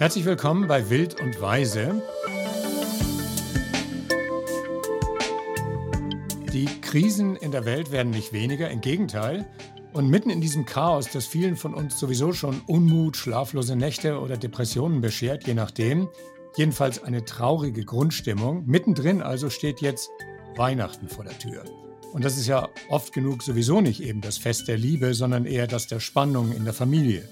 Herzlich willkommen bei Wild und Weise. Die Krisen in der Welt werden nicht weniger, im Gegenteil. Und mitten in diesem Chaos, das vielen von uns sowieso schon Unmut, schlaflose Nächte oder Depressionen beschert, je nachdem, jedenfalls eine traurige Grundstimmung, mittendrin also steht jetzt Weihnachten vor der Tür. Und das ist ja oft genug sowieso nicht eben das Fest der Liebe, sondern eher das der Spannung in der Familie.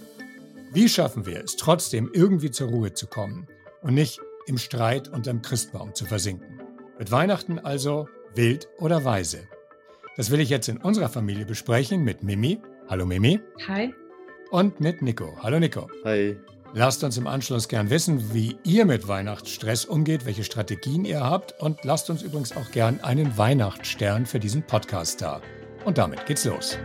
Wie schaffen wir es trotzdem irgendwie zur Ruhe zu kommen und nicht im Streit unterm Christbaum zu versinken? Mit Weihnachten also wild oder weise? Das will ich jetzt in unserer Familie besprechen mit Mimi. Hallo Mimi. Hi. Und mit Nico. Hallo Nico. Hi. Lasst uns im Anschluss gern wissen, wie ihr mit Weihnachtsstress umgeht, welche Strategien ihr habt und lasst uns übrigens auch gern einen Weihnachtsstern für diesen Podcast da. Und damit geht's los.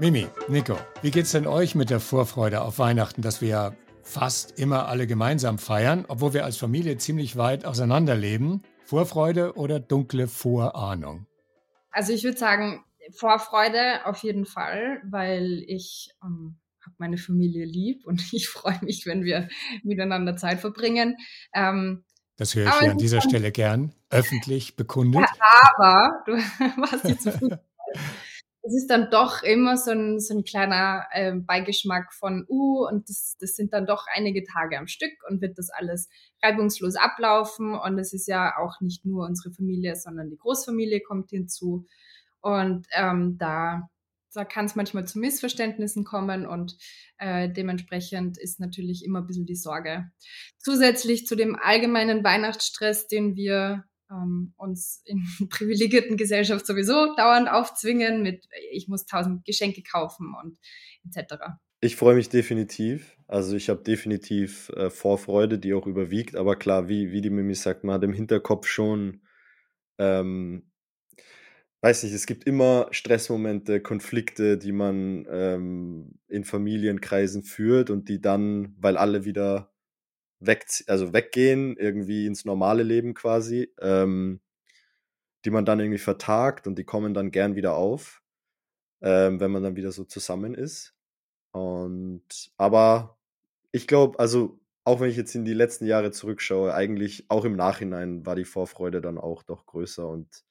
Mimi, Nico, wie geht's denn euch mit der Vorfreude auf Weihnachten, dass wir ja fast immer alle gemeinsam feiern, obwohl wir als Familie ziemlich weit auseinander leben? Vorfreude oder dunkle Vorahnung? Also ich würde sagen, Vorfreude auf jeden Fall, weil ich ähm, habe meine Familie lieb und ich freue mich, wenn wir miteinander Zeit verbringen. Ähm, das höre ich hier an dieser Stelle gern öffentlich bekundet. Aber du warst nicht zu früh es ist dann doch immer so ein, so ein kleiner äh, Beigeschmack von, uh, und das, das sind dann doch einige Tage am Stück und wird das alles reibungslos ablaufen. Und es ist ja auch nicht nur unsere Familie, sondern die Großfamilie kommt hinzu. Und ähm, da, da kann es manchmal zu Missverständnissen kommen und äh, dementsprechend ist natürlich immer ein bisschen die Sorge. Zusätzlich zu dem allgemeinen Weihnachtsstress, den wir ähm, uns in privilegierten Gesellschaft sowieso dauernd aufzwingen mit, ich muss tausend Geschenke kaufen und etc. Ich freue mich definitiv. Also ich habe definitiv äh, Vorfreude, die auch überwiegt. Aber klar, wie, wie die Mimi sagt, man hat im Hinterkopf schon, ähm, weiß nicht, es gibt immer Stressmomente, Konflikte, die man ähm, in Familienkreisen führt und die dann, weil alle wieder weg, also weggehen, irgendwie ins normale Leben quasi, ähm, die man dann irgendwie vertagt und die kommen dann gern wieder auf, ähm, wenn man dann wieder so zusammen ist. Und aber ich glaube, also auch wenn ich jetzt in die letzten Jahre zurückschaue, eigentlich auch im Nachhinein war die Vorfreude dann auch doch größer und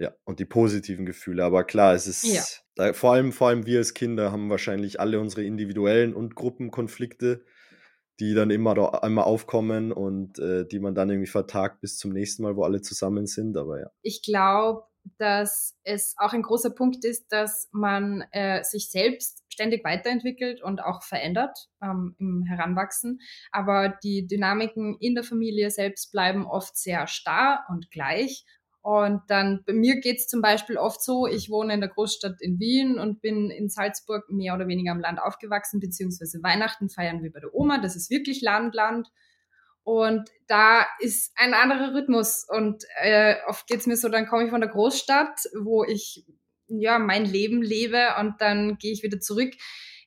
ja, und die positiven Gefühle. Aber klar, es ist ja. da, vor allem, vor allem wir als Kinder haben wahrscheinlich alle unsere individuellen und Gruppenkonflikte die dann immer da einmal aufkommen und äh, die man dann irgendwie vertagt bis zum nächsten Mal, wo alle zusammen sind. Aber ja. Ich glaube, dass es auch ein großer Punkt ist, dass man äh, sich selbst ständig weiterentwickelt und auch verändert ähm, im Heranwachsen. Aber die Dynamiken in der Familie selbst bleiben oft sehr starr und gleich. Und dann, bei mir geht's zum Beispiel oft so, ich wohne in der Großstadt in Wien und bin in Salzburg mehr oder weniger am Land aufgewachsen, beziehungsweise Weihnachten feiern wir bei der Oma, das ist wirklich Land, Land. Und da ist ein anderer Rhythmus. Und äh, oft geht's mir so, dann komme ich von der Großstadt, wo ich ja mein Leben lebe und dann gehe ich wieder zurück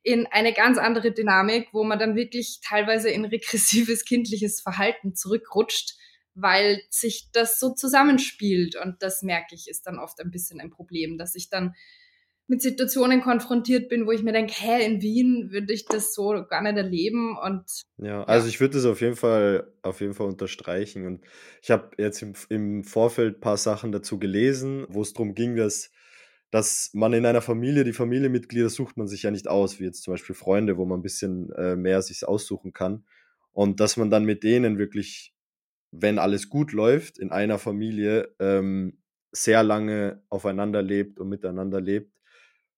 in eine ganz andere Dynamik, wo man dann wirklich teilweise in regressives kindliches Verhalten zurückrutscht weil sich das so zusammenspielt. Und das merke ich, ist dann oft ein bisschen ein Problem, dass ich dann mit Situationen konfrontiert bin, wo ich mir denke, hä, in Wien würde ich das so gar nicht erleben und ja, also ich würde das auf jeden Fall auf jeden Fall unterstreichen und ich habe jetzt im, im Vorfeld ein paar Sachen dazu gelesen, wo es darum ging, dass dass man in einer Familie, die Familienmitglieder sucht man sich ja nicht aus, wie jetzt zum Beispiel Freunde, wo man ein bisschen äh, mehr sich aussuchen kann und dass man dann mit denen wirklich wenn alles gut läuft, in einer Familie ähm, sehr lange aufeinander lebt und miteinander lebt,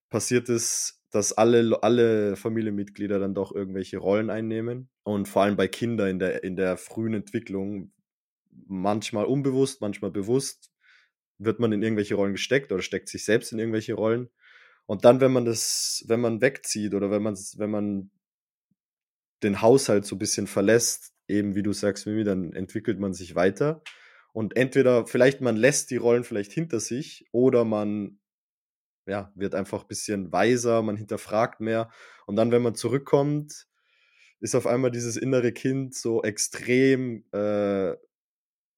passiert es, dass alle, alle Familienmitglieder dann doch irgendwelche Rollen einnehmen. Und vor allem bei Kindern in der, in der frühen Entwicklung, manchmal unbewusst, manchmal bewusst, wird man in irgendwelche Rollen gesteckt oder steckt sich selbst in irgendwelche Rollen. Und dann, wenn man das, wenn man wegzieht oder wenn man, wenn man den Haushalt so ein bisschen verlässt, eben wie du sagst, Mimi, dann entwickelt man sich weiter. Und entweder, vielleicht man lässt die Rollen vielleicht hinter sich oder man ja, wird einfach ein bisschen weiser, man hinterfragt mehr. Und dann, wenn man zurückkommt, ist auf einmal dieses innere Kind so extrem äh,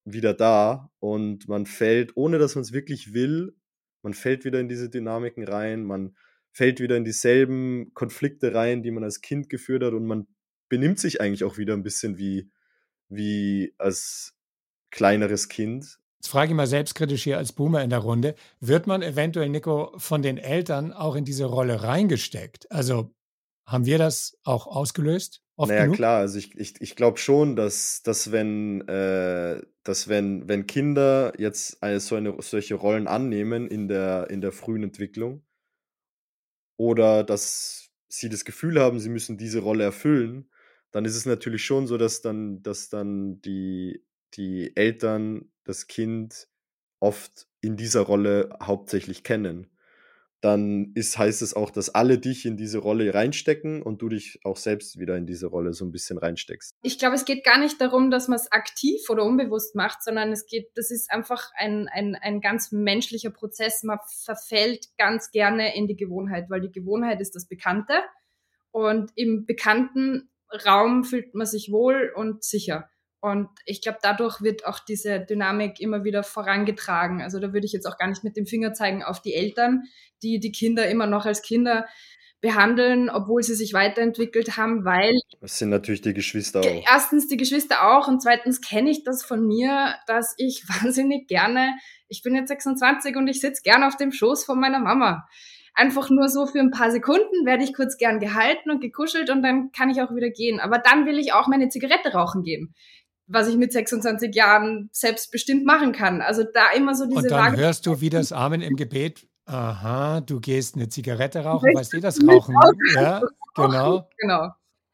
wieder da und man fällt, ohne dass man es wirklich will, man fällt wieder in diese Dynamiken rein, man fällt wieder in dieselben Konflikte rein, die man als Kind geführt hat und man benimmt sich eigentlich auch wieder ein bisschen wie, wie als kleineres Kind. Jetzt frage ich mal selbstkritisch hier als Boomer in der Runde, wird man eventuell, Nico, von den Eltern auch in diese Rolle reingesteckt? Also haben wir das auch ausgelöst? Oft naja, genug? klar, also ich, ich, ich glaube schon, dass, dass wenn, äh, dass wenn, wenn Kinder jetzt eine, so eine, solche Rollen annehmen in der, in der frühen Entwicklung oder dass sie das Gefühl haben, sie müssen diese Rolle erfüllen, dann ist es natürlich schon so, dass dann, dass dann die, die Eltern das Kind oft in dieser Rolle hauptsächlich kennen dann ist, heißt es auch, dass alle dich in diese Rolle reinstecken und du dich auch selbst wieder in diese Rolle so ein bisschen reinsteckst. Ich glaube, es geht gar nicht darum, dass man es aktiv oder unbewusst macht, sondern es geht, das ist einfach ein, ein, ein ganz menschlicher Prozess. Man verfällt ganz gerne in die Gewohnheit, weil die Gewohnheit ist das Bekannte und im bekannten Raum fühlt man sich wohl und sicher. Und ich glaube, dadurch wird auch diese Dynamik immer wieder vorangetragen. Also da würde ich jetzt auch gar nicht mit dem Finger zeigen auf die Eltern, die die Kinder immer noch als Kinder behandeln, obwohl sie sich weiterentwickelt haben, weil. Das sind natürlich die Geschwister auch. Erstens die Geschwister auch und zweitens kenne ich das von mir, dass ich wahnsinnig gerne, ich bin jetzt 26 und ich sitze gerne auf dem Schoß von meiner Mama. Einfach nur so für ein paar Sekunden werde ich kurz gern gehalten und gekuschelt und dann kann ich auch wieder gehen. Aber dann will ich auch meine Zigarette rauchen gehen was ich mit 26 Jahren selbstbestimmt machen kann. Also da immer so diese Und dann Waage hörst du wie das Amen im Gebet, aha, du gehst eine Zigarette rauchen, weißt du das Rauchen? Ja, genau. Genau.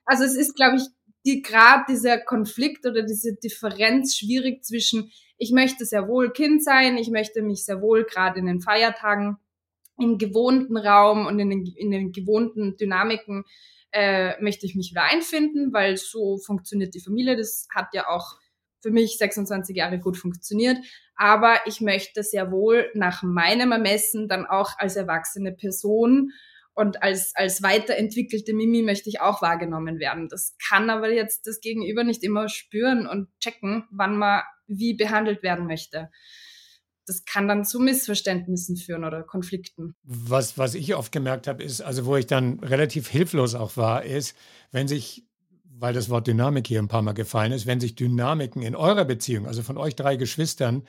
Also es ist, glaube ich, die gerade dieser Konflikt oder diese Differenz schwierig zwischen, ich möchte sehr wohl Kind sein, ich möchte mich sehr wohl gerade in den Feiertagen im gewohnten Raum und in den, in den gewohnten Dynamiken äh, möchte ich mich wieder einfinden, weil so funktioniert die Familie. Das hat ja auch für mich 26 Jahre gut funktioniert. Aber ich möchte sehr wohl nach meinem Ermessen dann auch als erwachsene Person und als, als weiterentwickelte Mimi möchte ich auch wahrgenommen werden. Das kann aber jetzt das Gegenüber nicht immer spüren und checken, wann man wie behandelt werden möchte das kann dann zu Missverständnissen führen oder Konflikten. Was, was ich oft gemerkt habe, ist, also wo ich dann relativ hilflos auch war, ist, wenn sich, weil das Wort Dynamik hier ein paar Mal gefallen ist, wenn sich Dynamiken in eurer Beziehung, also von euch drei Geschwistern,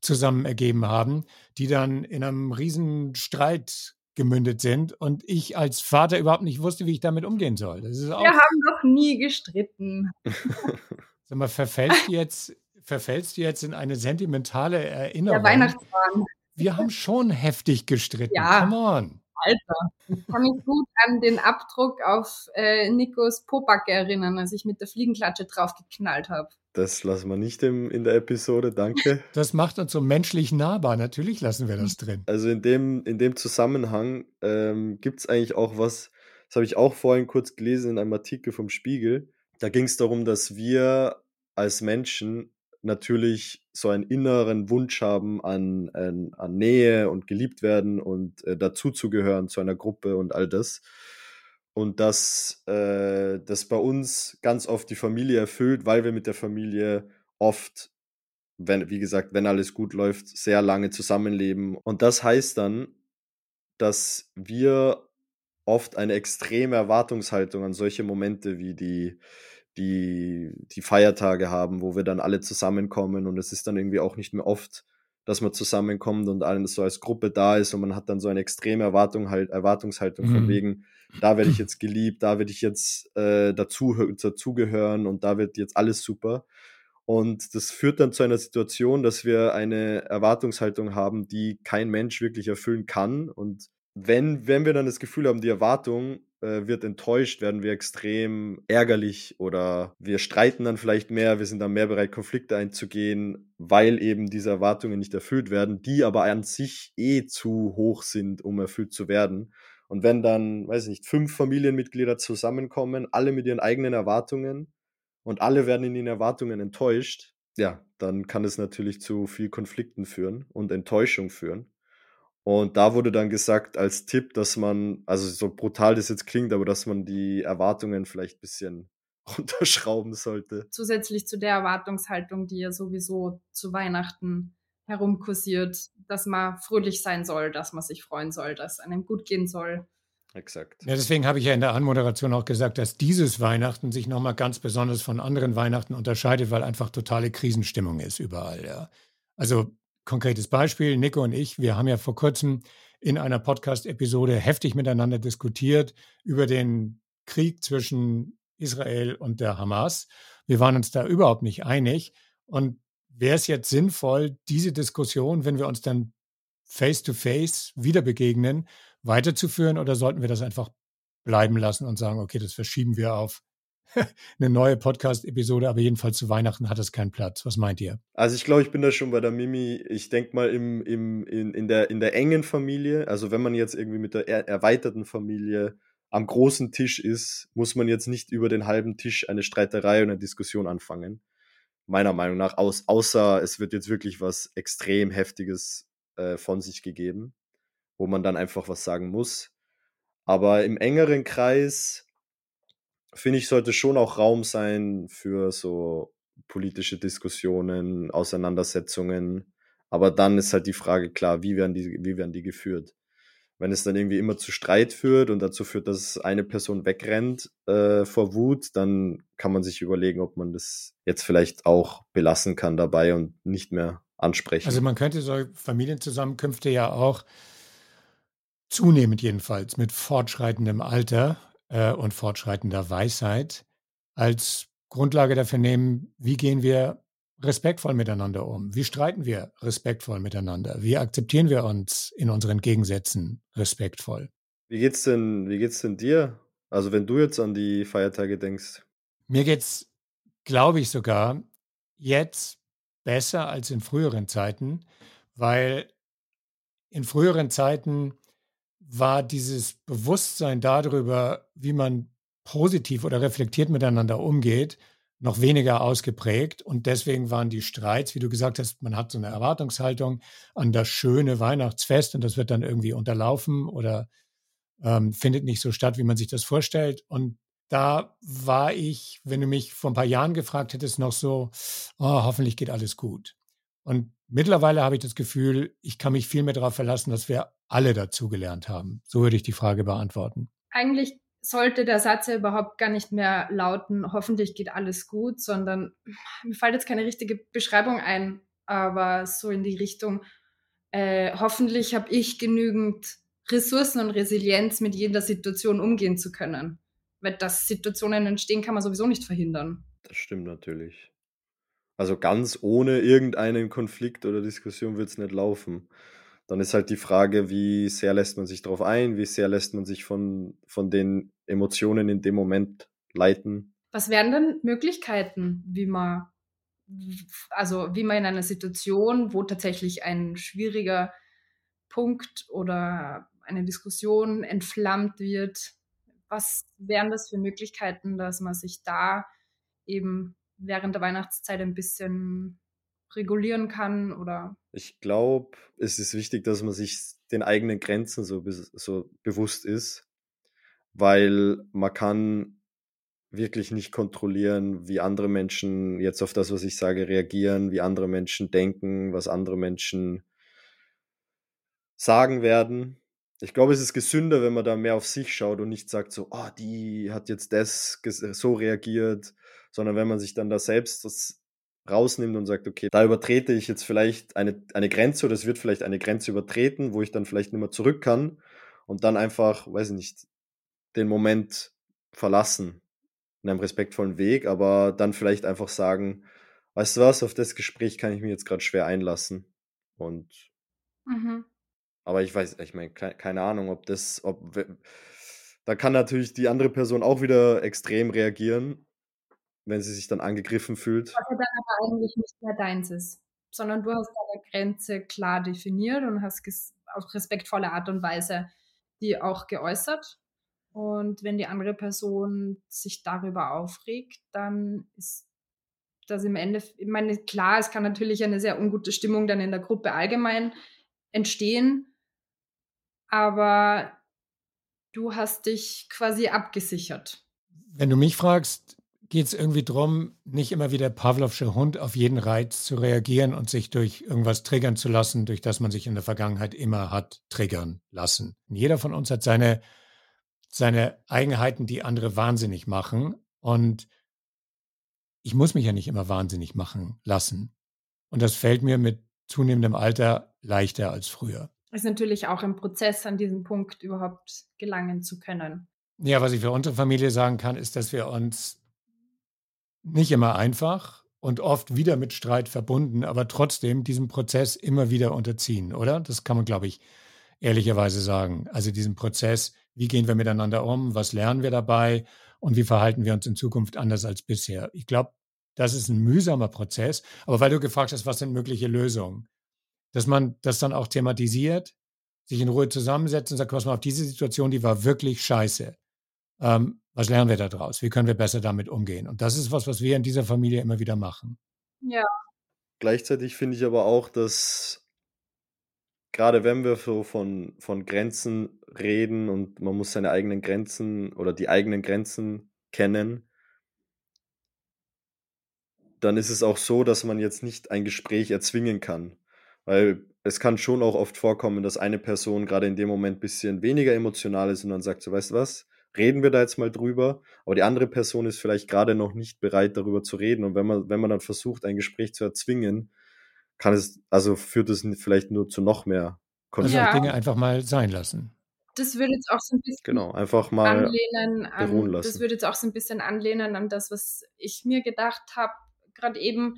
zusammen ergeben haben, die dann in einem riesen Streit gemündet sind und ich als Vater überhaupt nicht wusste, wie ich damit umgehen soll. Wir haben noch nie gestritten. Sag mal, verfällst du jetzt verfällst du jetzt in eine sentimentale Erinnerung. Der Weihnachtsmann. Wir haben schon heftig gestritten. Ja. Come on. Alter, ich kann mich gut an den Abdruck auf äh, Nikos Popacke erinnern, als ich mit der Fliegenklatsche draufgeknallt habe. Das lassen wir nicht im, in der Episode, danke. Das macht uns so menschlich nahbar, natürlich lassen wir das drin. Also in dem, in dem Zusammenhang ähm, gibt es eigentlich auch was, das habe ich auch vorhin kurz gelesen in einem Artikel vom Spiegel. Da ging es darum, dass wir als Menschen natürlich so einen inneren Wunsch haben an, an, an Nähe und geliebt werden und äh, dazuzugehören zu einer Gruppe und all das. Und dass äh, das bei uns ganz oft die Familie erfüllt, weil wir mit der Familie oft, wenn, wie gesagt, wenn alles gut läuft, sehr lange zusammenleben. Und das heißt dann, dass wir oft eine extreme Erwartungshaltung an solche Momente wie die die, die Feiertage haben, wo wir dann alle zusammenkommen und es ist dann irgendwie auch nicht mehr oft, dass man zusammenkommt und alles so als Gruppe da ist und man hat dann so eine extreme Erwartung halt, Erwartungshaltung mhm. von wegen, da werde ich jetzt geliebt, da werde ich jetzt äh, dazu, dazugehören und da wird jetzt alles super. Und das führt dann zu einer Situation, dass wir eine Erwartungshaltung haben, die kein Mensch wirklich erfüllen kann. Und wenn, wenn wir dann das Gefühl haben, die Erwartung äh, wird enttäuscht, werden wir extrem ärgerlich oder wir streiten dann vielleicht mehr, wir sind dann mehr bereit, Konflikte einzugehen, weil eben diese Erwartungen nicht erfüllt werden, die aber an sich eh zu hoch sind, um erfüllt zu werden. Und wenn dann, weiß ich nicht, fünf Familienmitglieder zusammenkommen, alle mit ihren eigenen Erwartungen und alle werden in den Erwartungen enttäuscht, ja, dann kann es natürlich zu viel Konflikten führen und Enttäuschung führen. Und da wurde dann gesagt als Tipp, dass man, also so brutal das jetzt klingt, aber dass man die Erwartungen vielleicht ein bisschen runterschrauben sollte. Zusätzlich zu der Erwartungshaltung, die ja sowieso zu Weihnachten herumkursiert, dass man fröhlich sein soll, dass man sich freuen soll, dass einem gut gehen soll. Exakt. Ja, deswegen habe ich ja in der Anmoderation auch gesagt, dass dieses Weihnachten sich nochmal ganz besonders von anderen Weihnachten unterscheidet, weil einfach totale Krisenstimmung ist überall. Ja. Also konkretes Beispiel, Nico und ich, wir haben ja vor kurzem in einer Podcast-Episode heftig miteinander diskutiert über den Krieg zwischen Israel und der Hamas. Wir waren uns da überhaupt nicht einig. Und wäre es jetzt sinnvoll, diese Diskussion, wenn wir uns dann face-to-face -face wieder begegnen, weiterzuführen oder sollten wir das einfach bleiben lassen und sagen, okay, das verschieben wir auf eine neue Podcast-Episode, aber jedenfalls zu Weihnachten hat es keinen Platz. Was meint ihr? Also ich glaube, ich bin da schon bei der Mimi. Ich denke mal im, im, in, in, der, in der engen Familie, also wenn man jetzt irgendwie mit der er erweiterten Familie am großen Tisch ist, muss man jetzt nicht über den halben Tisch eine Streiterei und eine Diskussion anfangen. Meiner Meinung nach, aus, außer es wird jetzt wirklich was extrem Heftiges äh, von sich gegeben, wo man dann einfach was sagen muss. Aber im engeren Kreis finde ich, sollte schon auch Raum sein für so politische Diskussionen, Auseinandersetzungen. Aber dann ist halt die Frage klar, wie werden die, wie werden die geführt? Wenn es dann irgendwie immer zu Streit führt und dazu führt, dass eine Person wegrennt äh, vor Wut, dann kann man sich überlegen, ob man das jetzt vielleicht auch belassen kann dabei und nicht mehr ansprechen. Also man könnte so Familienzusammenkünfte ja auch zunehmend jedenfalls mit fortschreitendem Alter äh, und fortschreitender Weisheit als Grundlage dafür nehmen, wie gehen wir respektvoll miteinander um? Wie streiten wir respektvoll miteinander? Wie akzeptieren wir uns in unseren Gegensätzen respektvoll? Wie geht's denn, wie geht's denn dir? Also wenn du jetzt an die Feiertage denkst. Mir geht's, glaube ich, sogar jetzt besser als in früheren Zeiten, weil in früheren Zeiten war dieses Bewusstsein darüber, wie man positiv oder reflektiert miteinander umgeht, noch weniger ausgeprägt. Und deswegen waren die Streits, wie du gesagt hast, man hat so eine Erwartungshaltung an das schöne Weihnachtsfest und das wird dann irgendwie unterlaufen oder ähm, findet nicht so statt, wie man sich das vorstellt. Und da war ich, wenn du mich vor ein paar Jahren gefragt hättest, noch so, oh, hoffentlich geht alles gut. Und mittlerweile habe ich das Gefühl, ich kann mich viel mehr darauf verlassen, dass wir alle dazugelernt haben. So würde ich die Frage beantworten. Eigentlich sollte der Satz ja überhaupt gar nicht mehr lauten, hoffentlich geht alles gut, sondern mir fällt jetzt keine richtige Beschreibung ein, aber so in die Richtung, äh, hoffentlich habe ich genügend Ressourcen und Resilienz, mit jeder Situation umgehen zu können. Weil dass Situationen entstehen, kann man sowieso nicht verhindern. Das stimmt natürlich. Also ganz ohne irgendeinen Konflikt oder Diskussion wird es nicht laufen. Dann ist halt die Frage, wie sehr lässt man sich darauf ein, wie sehr lässt man sich von, von den Emotionen in dem Moment leiten. Was wären denn Möglichkeiten, wie man, also wie man in einer Situation, wo tatsächlich ein schwieriger Punkt oder eine Diskussion entflammt wird, was wären das für Möglichkeiten, dass man sich da eben während der Weihnachtszeit ein bisschen regulieren kann oder? Ich glaube, es ist wichtig, dass man sich den eigenen Grenzen so, so bewusst ist, weil man kann wirklich nicht kontrollieren, wie andere Menschen jetzt auf das, was ich sage, reagieren, wie andere Menschen denken, was andere Menschen sagen werden. Ich glaube, es ist gesünder, wenn man da mehr auf sich schaut und nicht sagt so, oh, die hat jetzt das so reagiert, sondern wenn man sich dann da selbst das rausnimmt und sagt, okay, da übertrete ich jetzt vielleicht eine, eine Grenze oder es wird vielleicht eine Grenze übertreten, wo ich dann vielleicht nicht mehr zurück kann und dann einfach, weiß ich nicht, den Moment verlassen in einem respektvollen Weg, aber dann vielleicht einfach sagen, weißt du was, auf das Gespräch kann ich mir jetzt gerade schwer einlassen und mhm. aber ich weiß, ich meine, keine Ahnung, ob das, ob da kann natürlich die andere Person auch wieder extrem reagieren wenn sie sich dann angegriffen fühlt. Was dann aber eigentlich nicht mehr deins ist, sondern du hast deine Grenze klar definiert und hast auf respektvolle Art und Weise die auch geäußert. Und wenn die andere Person sich darüber aufregt, dann ist das im Ende, ich meine, klar, es kann natürlich eine sehr ungute Stimmung dann in der Gruppe allgemein entstehen, aber du hast dich quasi abgesichert. Wenn du mich fragst, geht es irgendwie darum, nicht immer wie der Pavlovsche Hund auf jeden Reiz zu reagieren und sich durch irgendwas triggern zu lassen, durch das man sich in der Vergangenheit immer hat triggern lassen. Und jeder von uns hat seine, seine Eigenheiten, die andere wahnsinnig machen. Und ich muss mich ja nicht immer wahnsinnig machen lassen. Und das fällt mir mit zunehmendem Alter leichter als früher. Ist natürlich auch ein Prozess, an diesen Punkt überhaupt gelangen zu können. Ja, was ich für unsere Familie sagen kann, ist, dass wir uns nicht immer einfach und oft wieder mit Streit verbunden, aber trotzdem diesem Prozess immer wieder unterziehen, oder? Das kann man, glaube ich, ehrlicherweise sagen. Also diesen Prozess, wie gehen wir miteinander um, was lernen wir dabei und wie verhalten wir uns in Zukunft anders als bisher. Ich glaube, das ist ein mühsamer Prozess, aber weil du gefragt hast, was sind mögliche Lösungen, dass man das dann auch thematisiert, sich in Ruhe zusammensetzt und sagt, was mal auf diese Situation, die war wirklich scheiße. Ähm, was lernen wir daraus? Wie können wir besser damit umgehen? Und das ist was, was wir in dieser Familie immer wieder machen. Ja. Gleichzeitig finde ich aber auch, dass gerade wenn wir so von, von Grenzen reden und man muss seine eigenen Grenzen oder die eigenen Grenzen kennen, dann ist es auch so, dass man jetzt nicht ein Gespräch erzwingen kann. Weil es kann schon auch oft vorkommen, dass eine Person gerade in dem Moment ein bisschen weniger emotional ist und dann sagt so, weißt du was, reden wir da jetzt mal drüber, aber die andere Person ist vielleicht gerade noch nicht bereit, darüber zu reden. Und wenn man, wenn man dann versucht, ein Gespräch zu erzwingen, kann es, also führt es vielleicht nur zu noch mehr Konflikten. Also ja. Dinge einfach mal sein lassen. Das würde jetzt auch so ein bisschen genau, einfach mal anlehnen an, das würde jetzt auch so ein bisschen anlehnen an das, was ich mir gedacht habe, gerade eben.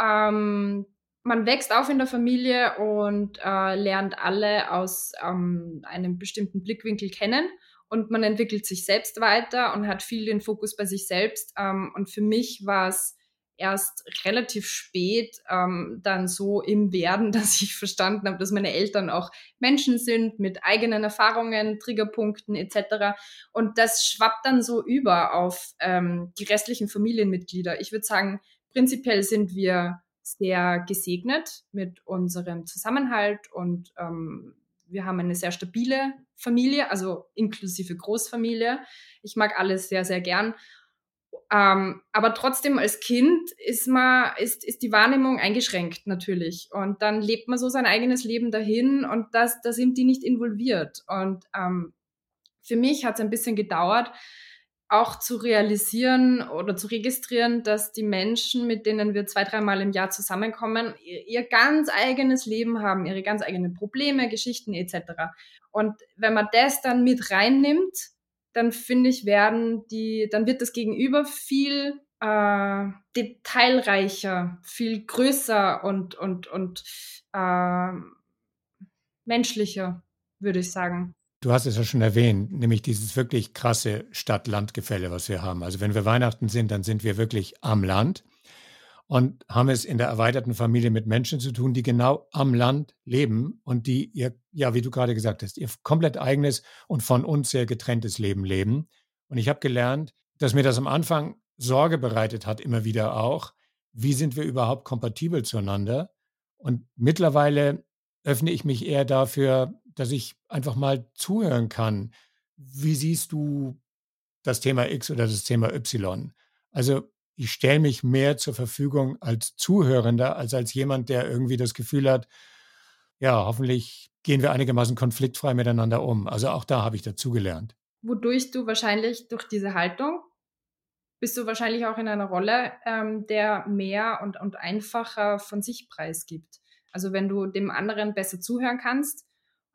Ähm, man wächst auf in der Familie und äh, lernt alle aus ähm, einem bestimmten Blickwinkel kennen und man entwickelt sich selbst weiter und hat viel den Fokus bei sich selbst. Ähm, und für mich war es erst relativ spät ähm, dann so im Werden, dass ich verstanden habe, dass meine Eltern auch Menschen sind mit eigenen Erfahrungen, Triggerpunkten etc. Und das schwappt dann so über auf ähm, die restlichen Familienmitglieder. Ich würde sagen, prinzipiell sind wir sehr gesegnet mit unserem Zusammenhalt und ähm, wir haben eine sehr stabile Familie, also inklusive Großfamilie. Ich mag alles sehr, sehr gern. Ähm, aber trotzdem als Kind ist man, ist, ist die Wahrnehmung eingeschränkt natürlich. Und dann lebt man so sein eigenes Leben dahin und das, da sind die nicht involviert. Und ähm, für mich hat es ein bisschen gedauert, auch zu realisieren oder zu registrieren, dass die Menschen, mit denen wir zwei, dreimal im Jahr zusammenkommen, ihr ganz eigenes Leben haben, ihre ganz eigenen Probleme, Geschichten etc. Und wenn man das dann mit reinnimmt, dann finde ich, werden die, dann wird das Gegenüber viel äh, detailreicher, viel größer und, und, und äh, menschlicher, würde ich sagen. Du hast es ja schon erwähnt, nämlich dieses wirklich krasse Stadt-Land-Gefälle, was wir haben. Also wenn wir Weihnachten sind, dann sind wir wirklich am Land und haben es in der erweiterten Familie mit Menschen zu tun, die genau am Land leben und die ihr, ja, wie du gerade gesagt hast, ihr komplett eigenes und von uns sehr getrenntes Leben leben. Und ich habe gelernt, dass mir das am Anfang Sorge bereitet hat, immer wieder auch, wie sind wir überhaupt kompatibel zueinander? Und mittlerweile öffne ich mich eher dafür, dass ich einfach mal zuhören kann. Wie siehst du das Thema X oder das Thema Y? Also ich stelle mich mehr zur Verfügung als Zuhörender, als als jemand, der irgendwie das Gefühl hat, ja, hoffentlich gehen wir einigermaßen konfliktfrei miteinander um. Also auch da habe ich dazugelernt. Wodurch du wahrscheinlich durch diese Haltung bist du wahrscheinlich auch in einer Rolle, ähm, der mehr und, und einfacher von sich preisgibt. Also wenn du dem anderen besser zuhören kannst,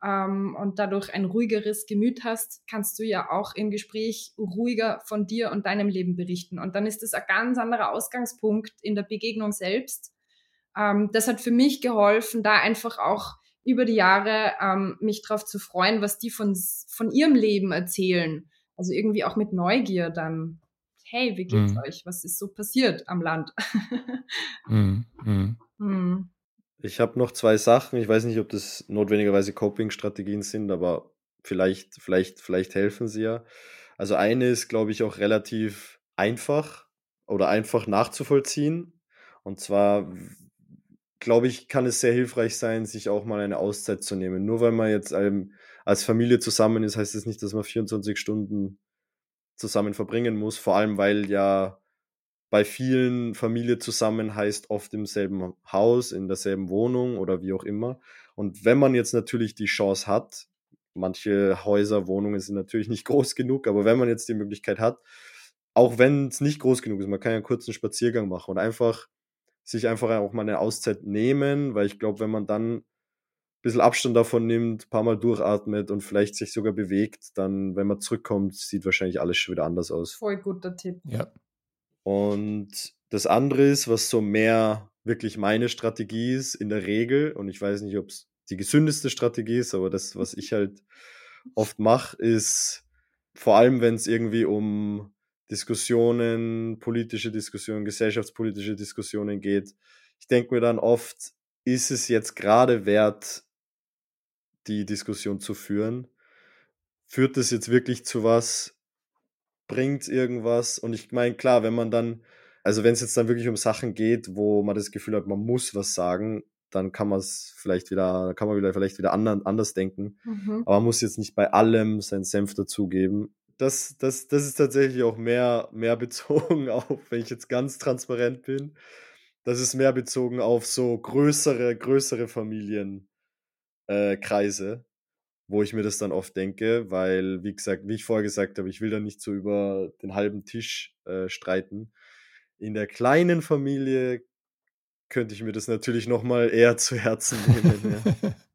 ähm, und dadurch ein ruhigeres Gemüt hast, kannst du ja auch im Gespräch ruhiger von dir und deinem Leben berichten. Und dann ist das ein ganz anderer Ausgangspunkt in der Begegnung selbst. Ähm, das hat für mich geholfen, da einfach auch über die Jahre ähm, mich darauf zu freuen, was die von, von ihrem Leben erzählen. Also irgendwie auch mit Neugier dann. Hey, wie geht's mhm. euch? Was ist so passiert am Land? mhm. Mhm. Ich habe noch zwei Sachen. Ich weiß nicht, ob das notwendigerweise Coping-Strategien sind, aber vielleicht, vielleicht, vielleicht helfen sie ja. Also eine ist, glaube ich, auch relativ einfach oder einfach nachzuvollziehen. Und zwar, glaube ich, kann es sehr hilfreich sein, sich auch mal eine Auszeit zu nehmen. Nur weil man jetzt als Familie zusammen ist, heißt das nicht, dass man 24 Stunden zusammen verbringen muss. Vor allem, weil ja bei vielen Familie zusammen heißt oft im selben Haus, in derselben Wohnung oder wie auch immer. Und wenn man jetzt natürlich die Chance hat, manche Häuser, Wohnungen sind natürlich nicht groß genug, aber wenn man jetzt die Möglichkeit hat, auch wenn es nicht groß genug ist, man kann ja einen kurzen Spaziergang machen und einfach sich einfach auch mal eine Auszeit nehmen, weil ich glaube, wenn man dann ein bisschen Abstand davon nimmt, ein paar Mal durchatmet und vielleicht sich sogar bewegt, dann, wenn man zurückkommt, sieht wahrscheinlich alles schon wieder anders aus. Voll guter Tipp. Ja. Und das andere ist, was so mehr wirklich meine Strategie ist, in der Regel, und ich weiß nicht, ob es die gesündeste Strategie ist, aber das, was ich halt oft mache, ist vor allem, wenn es irgendwie um Diskussionen, politische Diskussionen, gesellschaftspolitische Diskussionen geht. Ich denke mir dann oft, ist es jetzt gerade wert, die Diskussion zu führen? Führt es jetzt wirklich zu was? Bringt irgendwas? Und ich meine, klar, wenn man dann, also wenn es jetzt dann wirklich um Sachen geht, wo man das Gefühl hat, man muss was sagen, dann kann man es vielleicht wieder, kann man wieder vielleicht wieder anders denken. Mhm. Aber man muss jetzt nicht bei allem seinen Senf dazugeben. Das, das, das ist tatsächlich auch mehr, mehr bezogen auf, wenn ich jetzt ganz transparent bin, das ist mehr bezogen auf so größere, größere Familienkreise, äh, wo ich mir das dann oft denke, weil, wie gesagt, wie ich vorher gesagt habe, ich will da nicht so über den halben Tisch äh, streiten. In der kleinen Familie könnte ich mir das natürlich noch mal eher zu Herzen nehmen.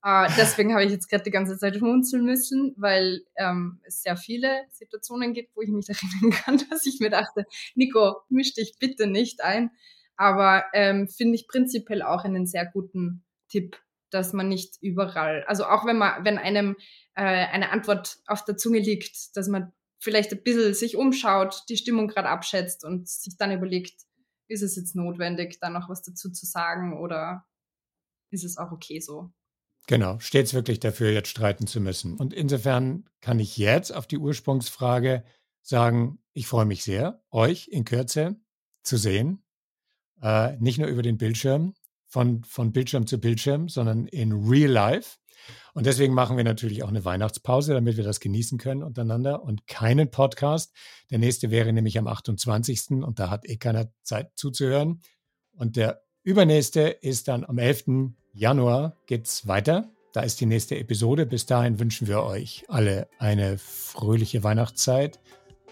Ja. uh, deswegen habe ich jetzt gerade die ganze Zeit schmunzeln müssen, weil ähm, es sehr viele Situationen gibt, wo ich mich erinnern kann, dass ich mir dachte, Nico, misch dich bitte nicht ein. Aber ähm, finde ich prinzipiell auch einen sehr guten Tipp, dass man nicht überall, also auch wenn man, wenn einem äh, eine Antwort auf der Zunge liegt, dass man vielleicht ein bisschen sich umschaut, die Stimmung gerade abschätzt und sich dann überlegt, ist es jetzt notwendig, da noch was dazu zu sagen oder ist es auch okay so? Genau, steht es wirklich dafür, jetzt streiten zu müssen. Und insofern kann ich jetzt auf die Ursprungsfrage sagen, ich freue mich sehr, euch in Kürze zu sehen. Äh, nicht nur über den Bildschirm, von, von Bildschirm zu Bildschirm, sondern in Real Life. Und deswegen machen wir natürlich auch eine Weihnachtspause, damit wir das genießen können untereinander und keinen Podcast. Der nächste wäre nämlich am 28. und da hat eh keiner Zeit zuzuhören. Und der übernächste ist dann am 11. Januar geht's weiter. Da ist die nächste Episode. Bis dahin wünschen wir euch alle eine fröhliche Weihnachtszeit,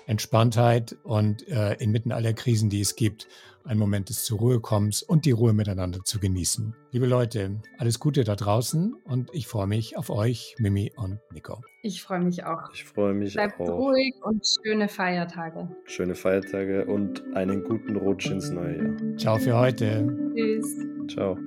Entspanntheit und äh, inmitten aller Krisen, die es gibt, ein Moment des zur Ruhe kommens und die Ruhe miteinander zu genießen. Liebe Leute, alles Gute da draußen und ich freue mich auf euch, Mimi und Nico. Ich freue mich auch. Ich freue mich Bleibt auch. Bleibt ruhig und schöne Feiertage. Schöne Feiertage und einen guten Rutsch ins neue Jahr. Ciao für heute. Tschüss. Ciao.